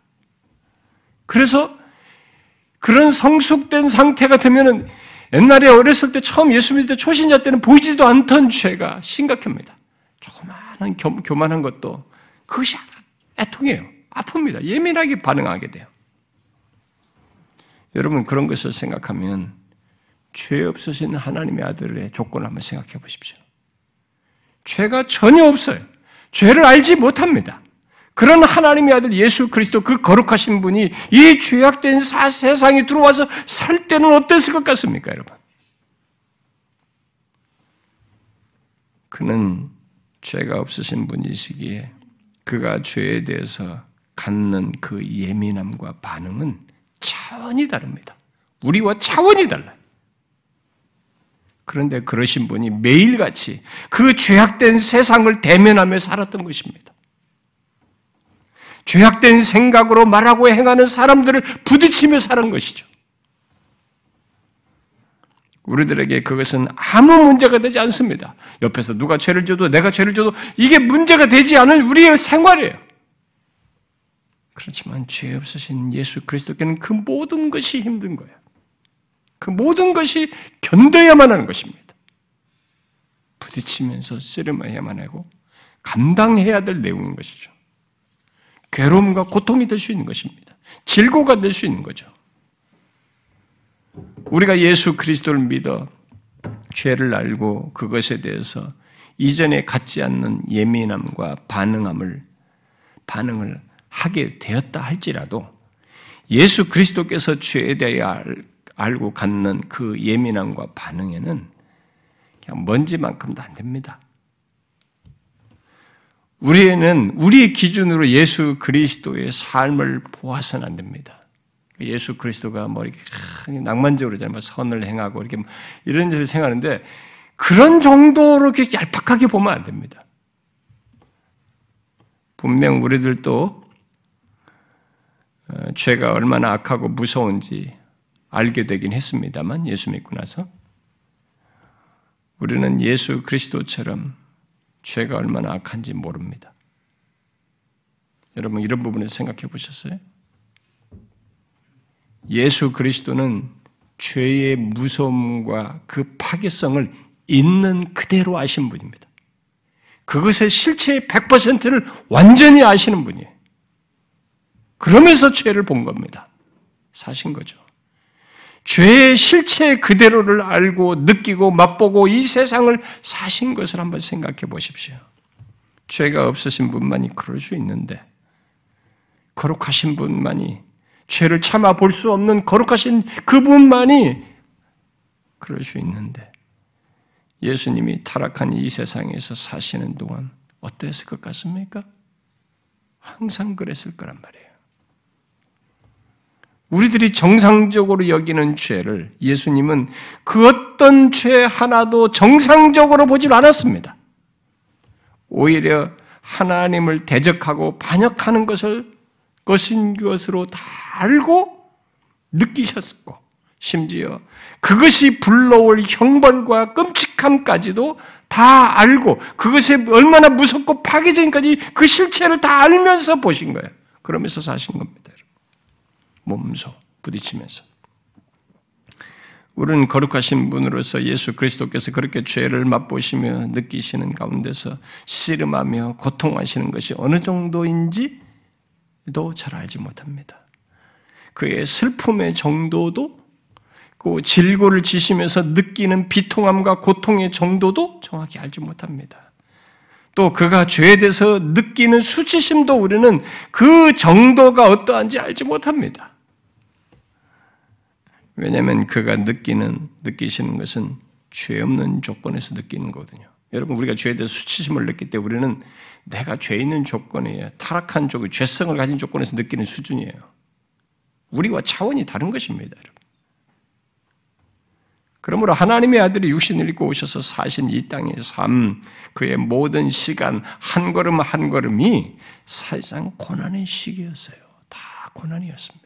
그래서 그런 성숙된 상태가 되면은 옛날에 어렸을 때 처음 예수 믿을 때 초신자 때는 보이지도 않던 죄가 심각합니다. 조그마한 교만한 것도 그것이 애통이에요. 아픕니다. 예민하게 반응하게 돼요. 여러분 그런 것을 생각하면 죄 없으신 하나님의 아들의 조건을 한번 생각해 보십시오. 죄가 전혀 없어요. 죄를 알지 못합니다. 그런 하나님의 아들 예수 그리스도 그 거룩하신 분이 이 죄악된 세상에 들어와서 살 때는 어땠을 것 같습니까, 여러분? 그는 죄가 없으신 분이시기에 그가 죄에 대해서 갖는 그 예민함과 반응은 차원이 다릅니다. 우리와 차원이 달라요. 그런데 그러신 분이 매일같이 그 죄악된 세상을 대면하며 살았던 것입니다. 죄악된 생각으로 말하고 행하는 사람들을 부딪히며 살은 것이죠. 우리들에게 그것은 아무 문제가 되지 않습니다. 옆에서 누가 죄를 져도 내가 죄를 져도 이게 문제가 되지 않을 우리의 생활이에요. 그렇지만 죄 없으신 예수 그리스도께는 그 모든 것이 힘든 거예요. 그 모든 것이 견뎌야만 하는 것입니다. 부딪히면서 씨름해야만 하고 감당해야 될 내용인 것이죠. 괴로움과 고통이 될 수 있는 것입니다. 질고가 될 수 있는 거죠. 우리가 예수 그리스도를 믿어 죄를 알고 그것에 대해서 이전에 갖지 않는 예민함과 반응함을 반응을 하게 되었다 할지라도 예수 그리스도께서 죄에 대하여 알고 갖는 그 예민함과 반응에는 그냥 먼지만큼도 안 됩니다. 우리는 우리 기준으로 예수 그리스도의 삶을 보아서는 안 됩니다. 예수 그리스도가 뭐 이렇게 낭만적으로 뭐 선을 행하고 이렇게 뭐 이런 데를 생각하는데 그런 정도로 이렇게 얄팍하게 보면 안 됩니다. 분명 우리들도 어, 죄가 얼마나 악하고 무서운지 알게 되긴 했습니다만 예수 믿고 나서 우리는 예수 그리스도처럼 죄가 얼마나 악한지 모릅니다. 여러분 이런 부분에서 생각해 보셨어요? 예수 그리스도는 죄의 무서움과 그 파괴성을 있는 그대로 아신 분입니다. 그것의 실체의 100%를 완전히 아시는 분이에요. 그러면서 죄를 본 겁니다. 사신 거죠. 죄의 실체 그대로를 알고 느끼고 맛보고 이 세상을 사신 것을 한번 생각해 보십시오. 죄가 없으신 분만이 그럴 수 있는데, 거룩하신 분만이, 죄를 참아 볼 수 없는 거룩하신 그분만이 그럴 수 있는데, 예수님이 타락한 이 세상에서 사시는 동안 어땠을 것 같습니까? 항상 그랬을 거란 말이에요. 우리들이 정상적으로 여기는 죄를 예수님은 그 어떤 죄 하나도 정상적으로 보질 않았습니다. 오히려 하나님을 대적하고 반역하는 것을 것인 것으로 다 알고 느끼셨고 심지어 그것이 불러올 형벌과 끔찍함까지도 다 알고 그것이 얼마나 무섭고 파괴적인까지 그 실체를 다 알면서 보신 거예요. 그러면서 사신 겁니다. 몸소 부딪히면서. 우리는 거룩하신 분으로서 예수 그리스도께서 그렇게 죄를 맛보시며 느끼시는 가운데서 씨름하며 고통하시는 것이 어느 정도인지도 잘 알지 못합니다. 그의 슬픔의 정도도 그 질고를 지시면서 느끼는 비통함과 고통의 정도도 정확히 알지 못합니다. 또 그가 죄에 대해서 느끼는 수치심도 우리는 그 정도가 어떠한지 알지 못합니다. 왜냐하면 그가 느끼는 느끼시는 것은 죄 없는 조건에서 느끼는 거거든요. 여러분 우리가 죄에 대해 수치심을 느낄 때 우리는 내가 죄 있는 조건이에요. 타락한 조건, 죄성을 가진 조건에서 느끼는 수준이에요. 우리와 차원이 다른 것입니다, 여러분. 그러므로 하나님의 아들이 육신을 입고 오셔서 사신 이 땅의 삶, 그의 모든 시간, 한 걸음 한 걸음이 사실상 고난의 시기였어요. 다 고난이었습니다.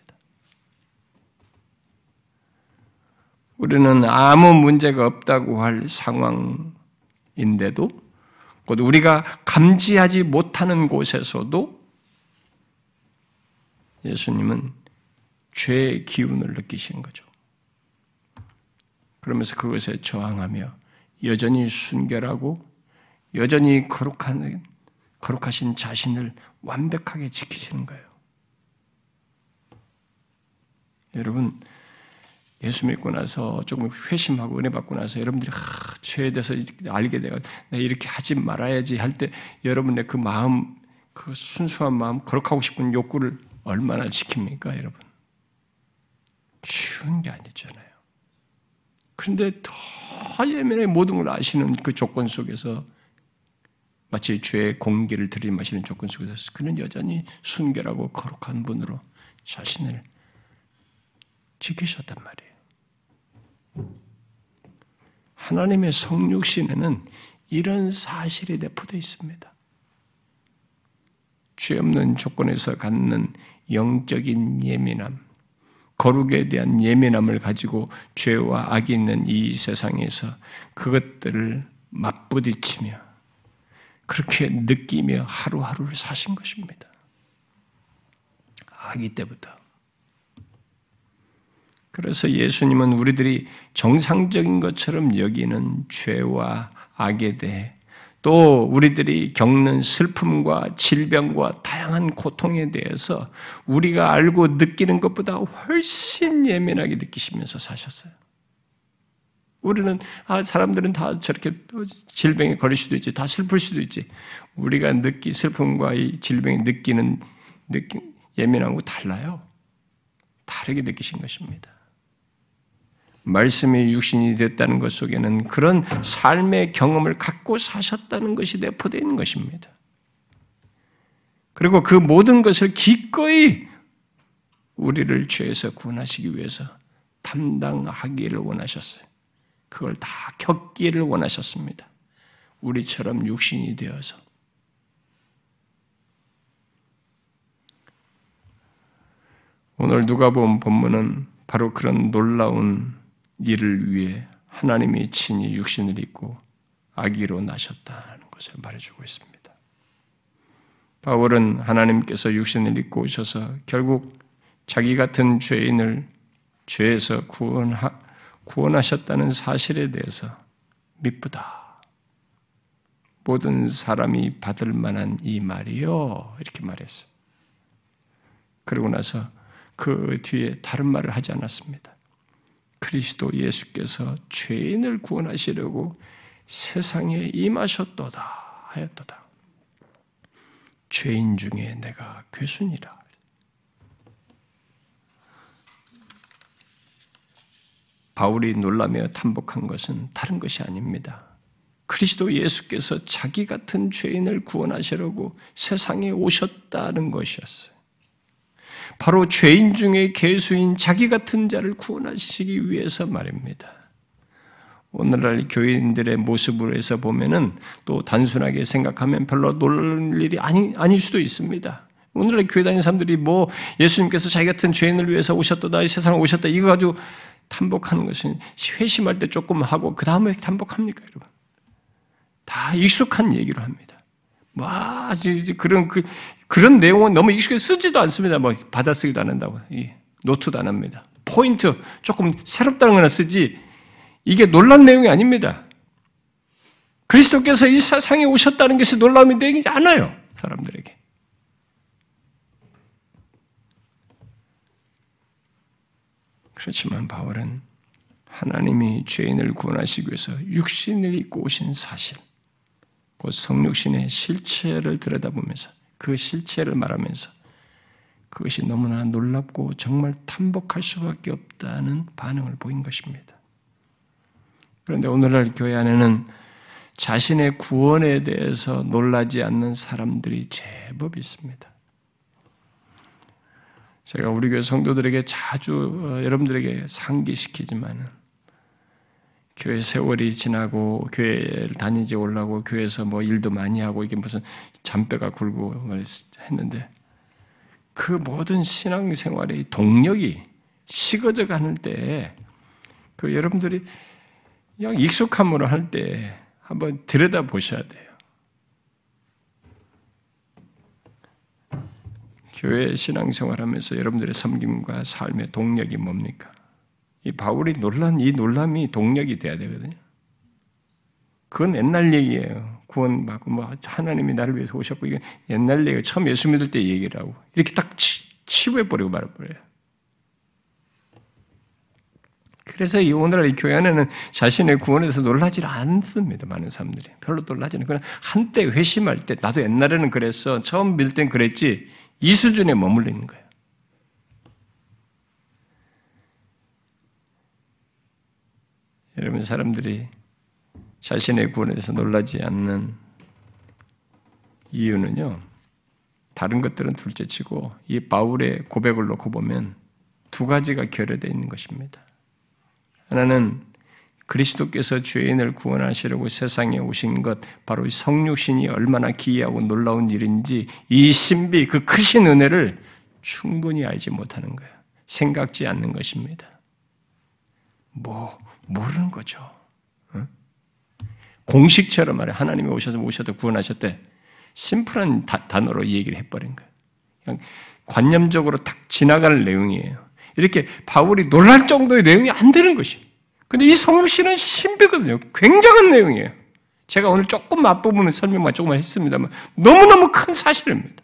우리는 아무 문제가 없다고 할 상황인데도 곧 우리가 감지하지 못하는 곳에서도 예수님은 죄의 기운을 느끼시는 거죠. 그러면서 그것에 저항하며 여전히 순결하고 여전히 거룩한 거룩하신 자신을 완벽하게 지키시는 거예요. 여러분 예수 믿고 나서 조금 회심하고 은혜 받고 나서 여러분들이 아, 죄에 대해서 알게 되고 내가 이렇게 하지 말아야지 할 때 여러분의 그 마음, 그 순수한 마음, 거룩하고 싶은 욕구를 얼마나 지킵니까, 여러분? 쉬운 게 아니잖아요. 그런데 더 예민하게 모든 걸 아시는 그 조건 속에서 마치 죄의 공기를 들이마시는 조건 속에서 그는 여전히 순결하고 거룩한 분으로 자신을 지키셨단 말이에요. 하나님의 성육신에는 이런 사실이 내포되어 있습니다. 죄 없는 조건에서 갖는 영적인 예민함, 거룩에 대한 예민함을 가지고 죄와 악이 있는 이 세상에서 그것들을 맞부딪히며 그렇게 느끼며 하루하루를 사신 것입니다. 아기 때부터. 그래서 예수님은 우리들이 정상적인 것처럼 여기는 죄와 악에 대해 또 우리들이 겪는 슬픔과 질병과 다양한 고통에 대해서 우리가 알고 느끼는 것보다 훨씬 예민하게 느끼시면서 사셨어요. 우리는 아 사람들은 다 저렇게 질병에 걸릴 수도 있지, 다 슬플 수도 있지. 우리가 느끼 슬픔과 이 질병에 느끼는 느끼, 예민한 거 달라요. 다르게 느끼신 것입니다. 말씀이 육신이 됐다는 것 속에는 그런 삶의 경험을 갖고 사셨다는 것이 내포되어 있는 것입니다. 그리고 그 모든 것을 기꺼이 우리를 죄에서 구원하시기 위해서 담당하기를 원하셨어요. 그걸 다 겪기를 원하셨습니다. 우리처럼 육신이 되어서. 오늘 누가 본 본문은 바로 그런 놀라운 일을 위해 하나님이 친히 육신을 입고 아기로 나셨다는 것을 말해주고 있습니다. 바울은 하나님께서 육신을 입고 오셔서 결국 자기 같은 죄인을 죄에서 구원하, 구원하셨다는 사실에 대해서 미쁘다. 모든 사람이 받을 만한 이 말이요. 이렇게 말했어. 그러고 나서 그 뒤에 다른 말을 하지 않았습니다. 그리스도 예수께서 죄인을 구원하시려고 세상에 임하셨도다 하였도다. 죄인 중에 내가 괴순이라. 바울이 놀라며 탐복한 것은 다른 것이 아닙니다. 그리스도 예수께서 자기 같은 죄인을 구원하시려고 세상에 오셨다는 것이었어요. 바로 죄인 중에 개수인 자기 같은 자를 구원하시기 위해서 말입니다. 오늘날 교인들의 모습을 해서 보면은 또 단순하게 생각하면 별로 놀랄 일이 아니, 아닐 수도 있습니다. 오늘날 교회 다니는 사람들이 뭐 예수님께서 자기 같은 죄인을 위해서 오셨다, 이 세상에 오셨다, 이거 가지고 탐복하는 것은 회심할 때 조금 하고 그 다음에 탐복합니까, 여러분? 다 익숙한 얘기로 합니다. 뭐, 이제 그런, 그, 그런 내용은 너무 익숙해 쓰지도 않습니다. 뭐, 받아쓰기도 안 한다고. 노트도 안 합니다. 포인트, 조금 새롭다는 거나 쓰지, 이게 놀란 내용이 아닙니다. 그리스도께서 이 세상에 오셨다는 것이 놀라움이 되지 않아요. 사람들에게. 그렇지만 바울은 하나님이 죄인을 구원하시기 위해서 육신을 입고 오신 사실, 곧 성육신의 실체를 들여다보면서 그 실체를 말하면서 그것이 너무나 놀랍고 정말 탐복할 수밖에 없다는 반응을 보인 것입니다. 그런데 오늘날 교회 안에는 자신의 구원에 대해서 놀라지 않는 사람들이 제법 있습니다. 제가 우리 교회 성도들에게 자주 어, 여러분들에게 상기시키지만은 교회 세월이 지나고 교회를 다니지 올라고 교회에서 뭐 일도 많이 하고 이게 무슨 잔뼈가 뭐 했는데 그 모든 신앙생활의 동력이 식어져 가는 때그 여러분들이 그냥 익숙함으로 할 때 한번 들여다 보셔야 돼요. 교회 신앙생활하면서 여러분들의 섬김과 삶의 동력이 뭡니까? 이 바울이 놀란 이 놀람이 동력이 돼야 되거든요. 그건 옛날 얘기예요. 구원 받고 뭐 하나님이 나를 위해서 오셨고 이게 옛날 얘기 처음 예수 믿을 때 얘기를 하고 이렇게 딱 치부해 버리고 말아 버려요. 그래서 이 오늘날 이 교회 안에는 자신의 구원에 대해서 놀라지 않습니다. 많은 사람들이 별로 놀라지는 그냥 한때 회심할 때 나도 옛날에는 그랬어 처음 믿을 땐 그랬지 이 수준에 머물러 있는 거예요. 여러분 사람들이 자신의 구원에 대해서 놀라지 않는 이유는요. 다른 것들은 둘째치고 이 바울의 고백을 놓고 보면 두 가지가 결여되어 있는 것입니다. 하나는 그리스도께서 죄인을 구원하시려고 세상에 오신 것, 바로 성육신이 얼마나 기이하고 놀라운 일인지 이 신비, 그 크신 은혜를 충분히 알지 못하는 거예요. 생각지 않는 것입니다. 뭐 모르는 거죠. 공식처럼 말해 하나님이 오셔서 오셔서 구원하셨대. 심플한 다, 단어로 얘기를 해버린 거예요. 그냥 관념적으로 탁 지나갈 내용이에요. 이렇게 바울이 놀랄 정도의 내용이 안 되는 것이. 근데 이 성실은 신비거든요. 굉장한 내용이에요. 제가 오늘 조금 앞부분에 설명만 조금만 했습니다만 너무너무 큰 사실입니다.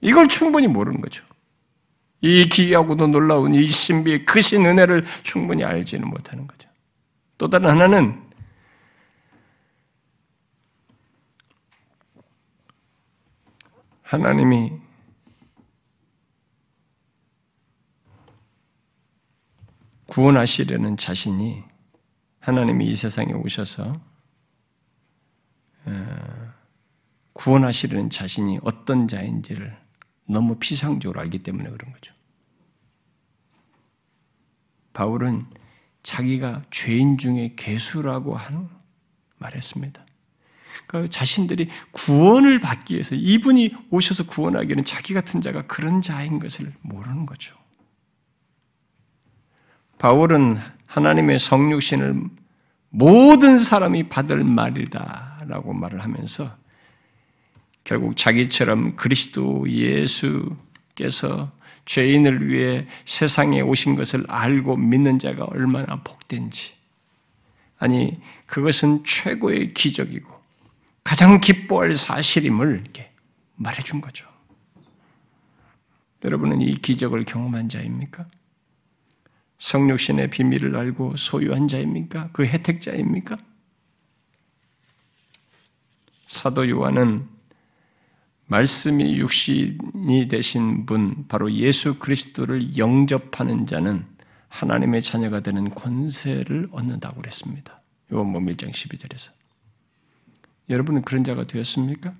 이걸 충분히 모르는 거죠. 이 기이하고도 놀라운 이 신비의 크신 은혜를 충분히 알지는 못하는 거죠. 또 다른 하나는 하나님이 구원하시려는 자신이 하나님이 이 세상에 오셔서 어, 구원하시려는 자신이 어떤 자인지를 너무 피상적으로 알기 때문에 그런 거죠. 바울은 자기가 죄인 중에 개수라고 하는 말했습니다. 그 자신들이 구원을 받기 위해서 이분이 오셔서 구원하기에는 자기 같은 자가 그런 자인 것을 모르는 거죠. 바울은 하나님의 성육신을 모든 사람이 받을 말이다라고 말을 하면서 결국 자기처럼 그리스도 예수께서 죄인을 위해 세상에 오신 것을 알고 믿는 자가 얼마나 복된지. 아니, 그것은 최고의 기적이고 가장 기뻐할 사실임을 이렇게 말해준 거죠. 여러분은 이 기적을 경험한 자입니까? 성육신의 비밀을 알고 소유한 자입니까? 그 혜택자입니까? 사도 요한은 말씀이 육신이 되신 분, 바로 예수 그리스도를 영접하는 자는 하나님의 자녀가 되는 권세를 얻는다고 그랬습니다. 요한복음 1장 12절에서. 여러분은 그런 자가 되었습니까?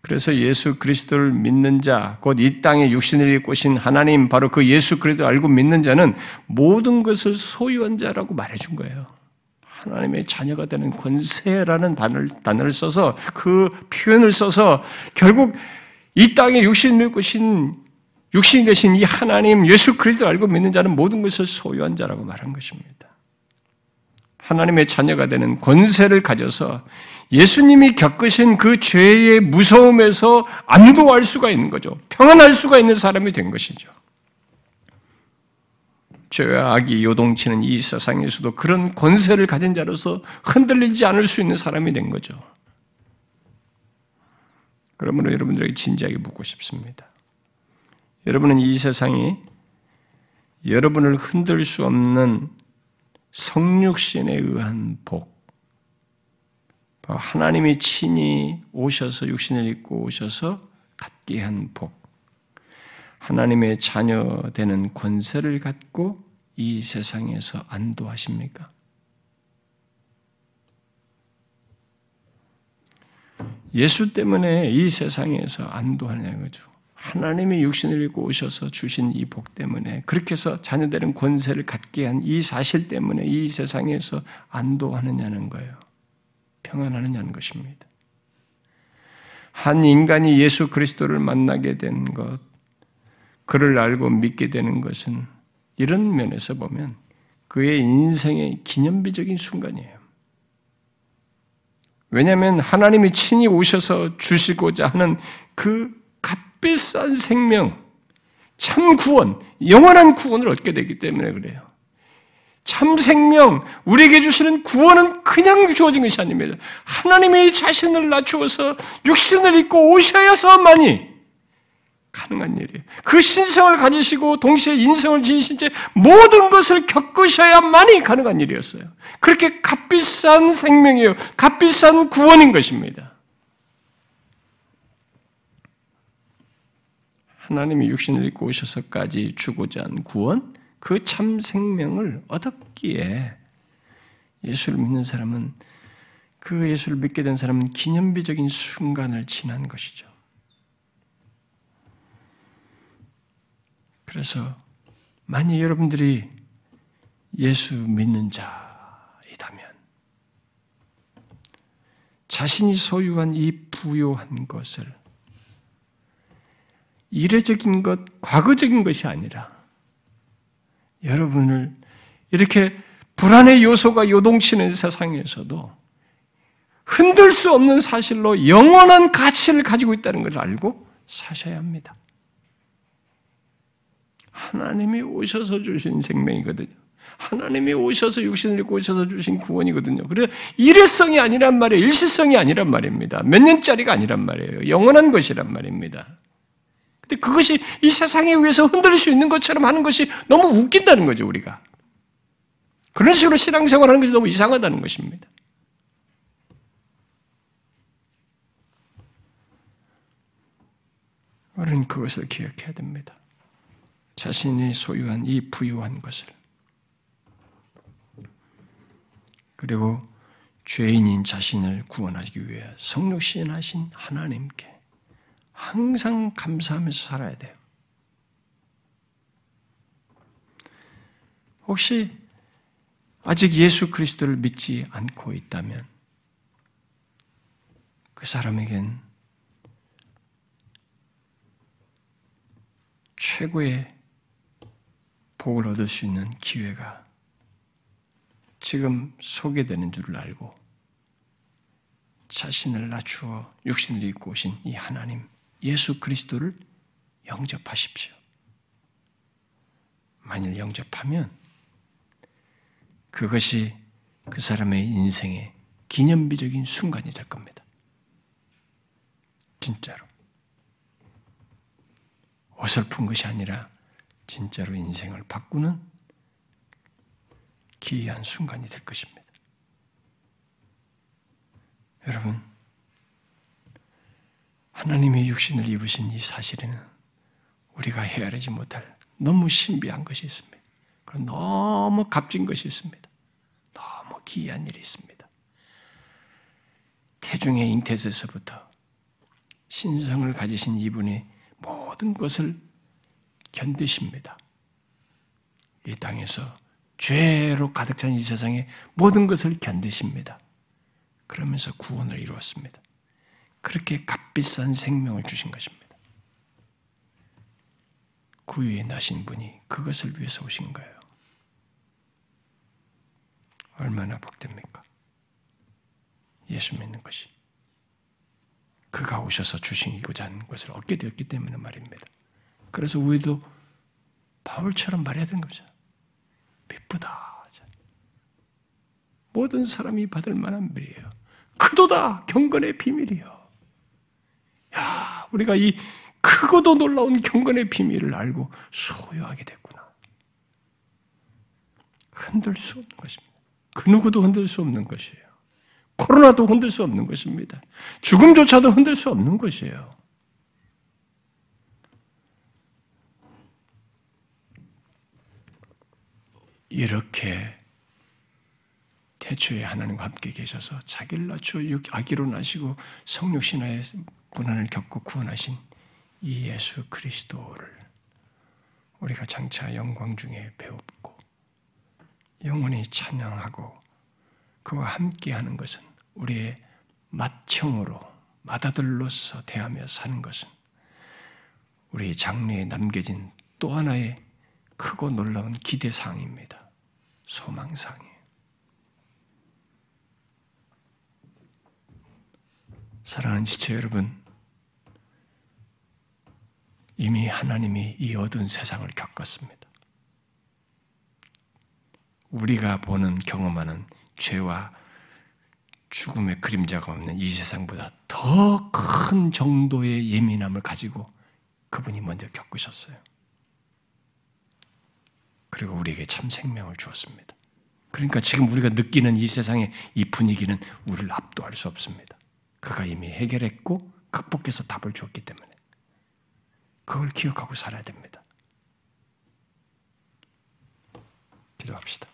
그래서 예수 그리스도를 믿는 자, 곧 이 땅에 육신을 입고 오신 하나님, 바로 그 예수 그리스도를 알고 믿는 자는 모든 것을 소유한 자라고 말해준 거예요. 하나님의 자녀가 되는 권세라는 단어를, 단어를 써서 그 표현을 써서 결국 이 땅에 육신을 입고 신 육신이 되신 이 하나님 예수 그리스도를 알고 믿는 자는 모든 것을 소유한 자라고 말한 것입니다. 하나님의 자녀가 되는 권세를 가져서 예수님이 겪으신 그 죄의 무서움에서 안도할 수가 있는 거죠. 평안할 수가 있는 사람이 된 것이죠. 죄와 악이 요동치는 이 세상에서도 그런 권세를 가진 자로서 흔들리지 않을 수 있는 사람이 된 거죠. 그러므로 여러분들에게 진지하게 묻고 싶습니다. 여러분은 이 세상이 여러분을 흔들 수 없는 성육신에 의한 복, 하나님이 친히 오셔서 육신을 입고 오셔서 갖게 한 복, 하나님의 자녀 되는 권세를 갖고 이 세상에서 안도하십니까? 예수 때문에 이 세상에서 안도하는 거죠. 하나님이 육신을 입고 오셔서 주신 이 복 때문에 그렇게 해서 자녀되는 권세를 갖게 한 이 사실 때문에 이 세상에서 안도하느냐는 거예요. 평안하느냐는 것입니다. 한 인간이 예수 그리스도를 만나게 된 것, 그를 알고 믿게 되는 것은 이런 면에서 보면 그의 인생의 기념비적인 순간이에요. 왜냐하면 하나님이 친히 오셔서 주시고자 하는 그 값비싼 생명, 참 구원, 영원한 구원을 얻게 되기 때문에 그래요. 참 생명, 우리에게 주시는 구원은 그냥 주어진 것이 아닙니다. 하나님의 자신을 낮추어서 육신을 입고 오셔야서만이 가능한 일이에요. 그 신성을 가지시고 동시에 인성을 지니신 채 모든 것을 겪으셔야만이 가능한 일이었어요. 그렇게 값비싼 생명이에요. 값비싼 구원인 것입니다. 하나님이 육신을 입고 오셔서까지 주고자 한 구원, 그 참 생명을 얻었기에 예수를 믿는 사람은 그 예수를 믿게 된 사람은 기념비적인 순간을 지난 것이죠. 그래서 만약 여러분들이 예수 믿는 자이다면 자신이 소유한 이 부요한 것을 이례적인 것, 과거적인 것이 아니라 여러분을 이렇게 불안의 요소가 요동치는 세상에서도 흔들 수 없는 사실로 영원한 가치를 가지고 있다는 것을 알고 사셔야 합니다. 하나님이 오셔서 주신 생명이거든요. 하나님이 오셔서 육신을 입고 오셔서 주신 구원이거든요. 그래서 일회성이 아니란 말이에요. 일시성이 아니란 말입니다. 몇 년짜리가 아니란 말이에요. 영원한 것이란 말입니다. 근데 그것이 이 세상에 의해서 흔들릴 수 있는 것처럼 하는 것이 너무 웃긴다는 거죠, 우리가. 그런 식으로 신앙생활 하는 것이 너무 이상하다는 것입니다. 우리는 그것을 기억해야 됩니다. 자신이 소유한 이 부유한 것을 그리고 죄인인 자신을 구원하기 위해 성육신하신 하나님께 항상 감사하면서 살아야 돼요. 혹시 아직 예수 그리스도를 믿지 않고 있다면 그 사람에겐 최고의 복을 얻을 수 있는 기회가 지금 소개되는 줄을 알고 자신을 낮추어 육신을 입고 오신 이 하나님 예수 그리스도를 영접하십시오. 만일 영접하면 그것이 그 사람의 인생의 기념비적인 순간이 될 겁니다. 진짜로. 어설픈 것이 아니라 진짜로 인생을 바꾸는 기이한 순간이 될 것입니다. 여러분, 하나님의 육신을 입으신 이 사실에는 우리가 헤아리지 못할 너무 신비한 것이 있습니다. 그리고 너무 값진 것이 있습니다. 너무 기이한 일이 있습니다. 태중의 잉태에서부터 신성을 가지신 이분이 모든 것을 견디십니다. 이 땅에서 죄로 가득 찬 이 세상에 모든 것을 견디십니다. 그러면서 구원을 이루었습니다. 그렇게 값비싼 생명을 주신 것입니다. 구유에 나신 분이 그것을 위해서 오신 거예요. 얼마나 복됩니까? 예수 믿는 것이. 그가 오셔서 주시고자 하는 것을 얻게 되었기 때문에 말입니다. 그래서 우리도 바울처럼 말해야 되는 거죠. 기쁘다. 모든 사람이 받을 만한 비이에요 크도다 경건의 비밀이요. 야, 우리가 이 크고도 놀라운 경건의 비밀을 알고 소유하게 됐구나. 흔들 수 없는 것입니다. 그 누구도 흔들 수 없는 것이에요. 코로나도 흔들 수 없는 것입니다. 죽음조차도 흔들 수 없는 것이에요. 이렇게 태초에 하나님과 함께 계셔서 자기를 낮추어 아기로 나시고 성육신하에 고난을 겪고 구원하신 이 예수 그리스도를 우리가 장차 영광 중에 배웠고 영원히 찬양하고 그와 함께하는 것은 우리의 맏형으로 맏아들로서 대하며 사는 것은 우리 장래에 남겨진 또 하나의 크고 놀라운 기대사항입니다. 소망사항이에요. 사랑하는 지체 여러분, 이미 하나님이 이 어두운 세상을 겪었습니다. 우리가 보는 경험하는 죄와 죽음의 그림자가 없는 이 세상보다 더 큰 정도의 예민함을 가지고 그분이 먼저 겪으셨어요. 그리고 우리에게 참 생명을 주었습니다. 그러니까 지금 우리가 느끼는 이 세상의 이 분위기는 우리를 압도할 수 없습니다. 그가 이미 해결했고 극복해서 답을 주었기 때문에 그걸 기억하고 살아야 됩니다. 기도합시다.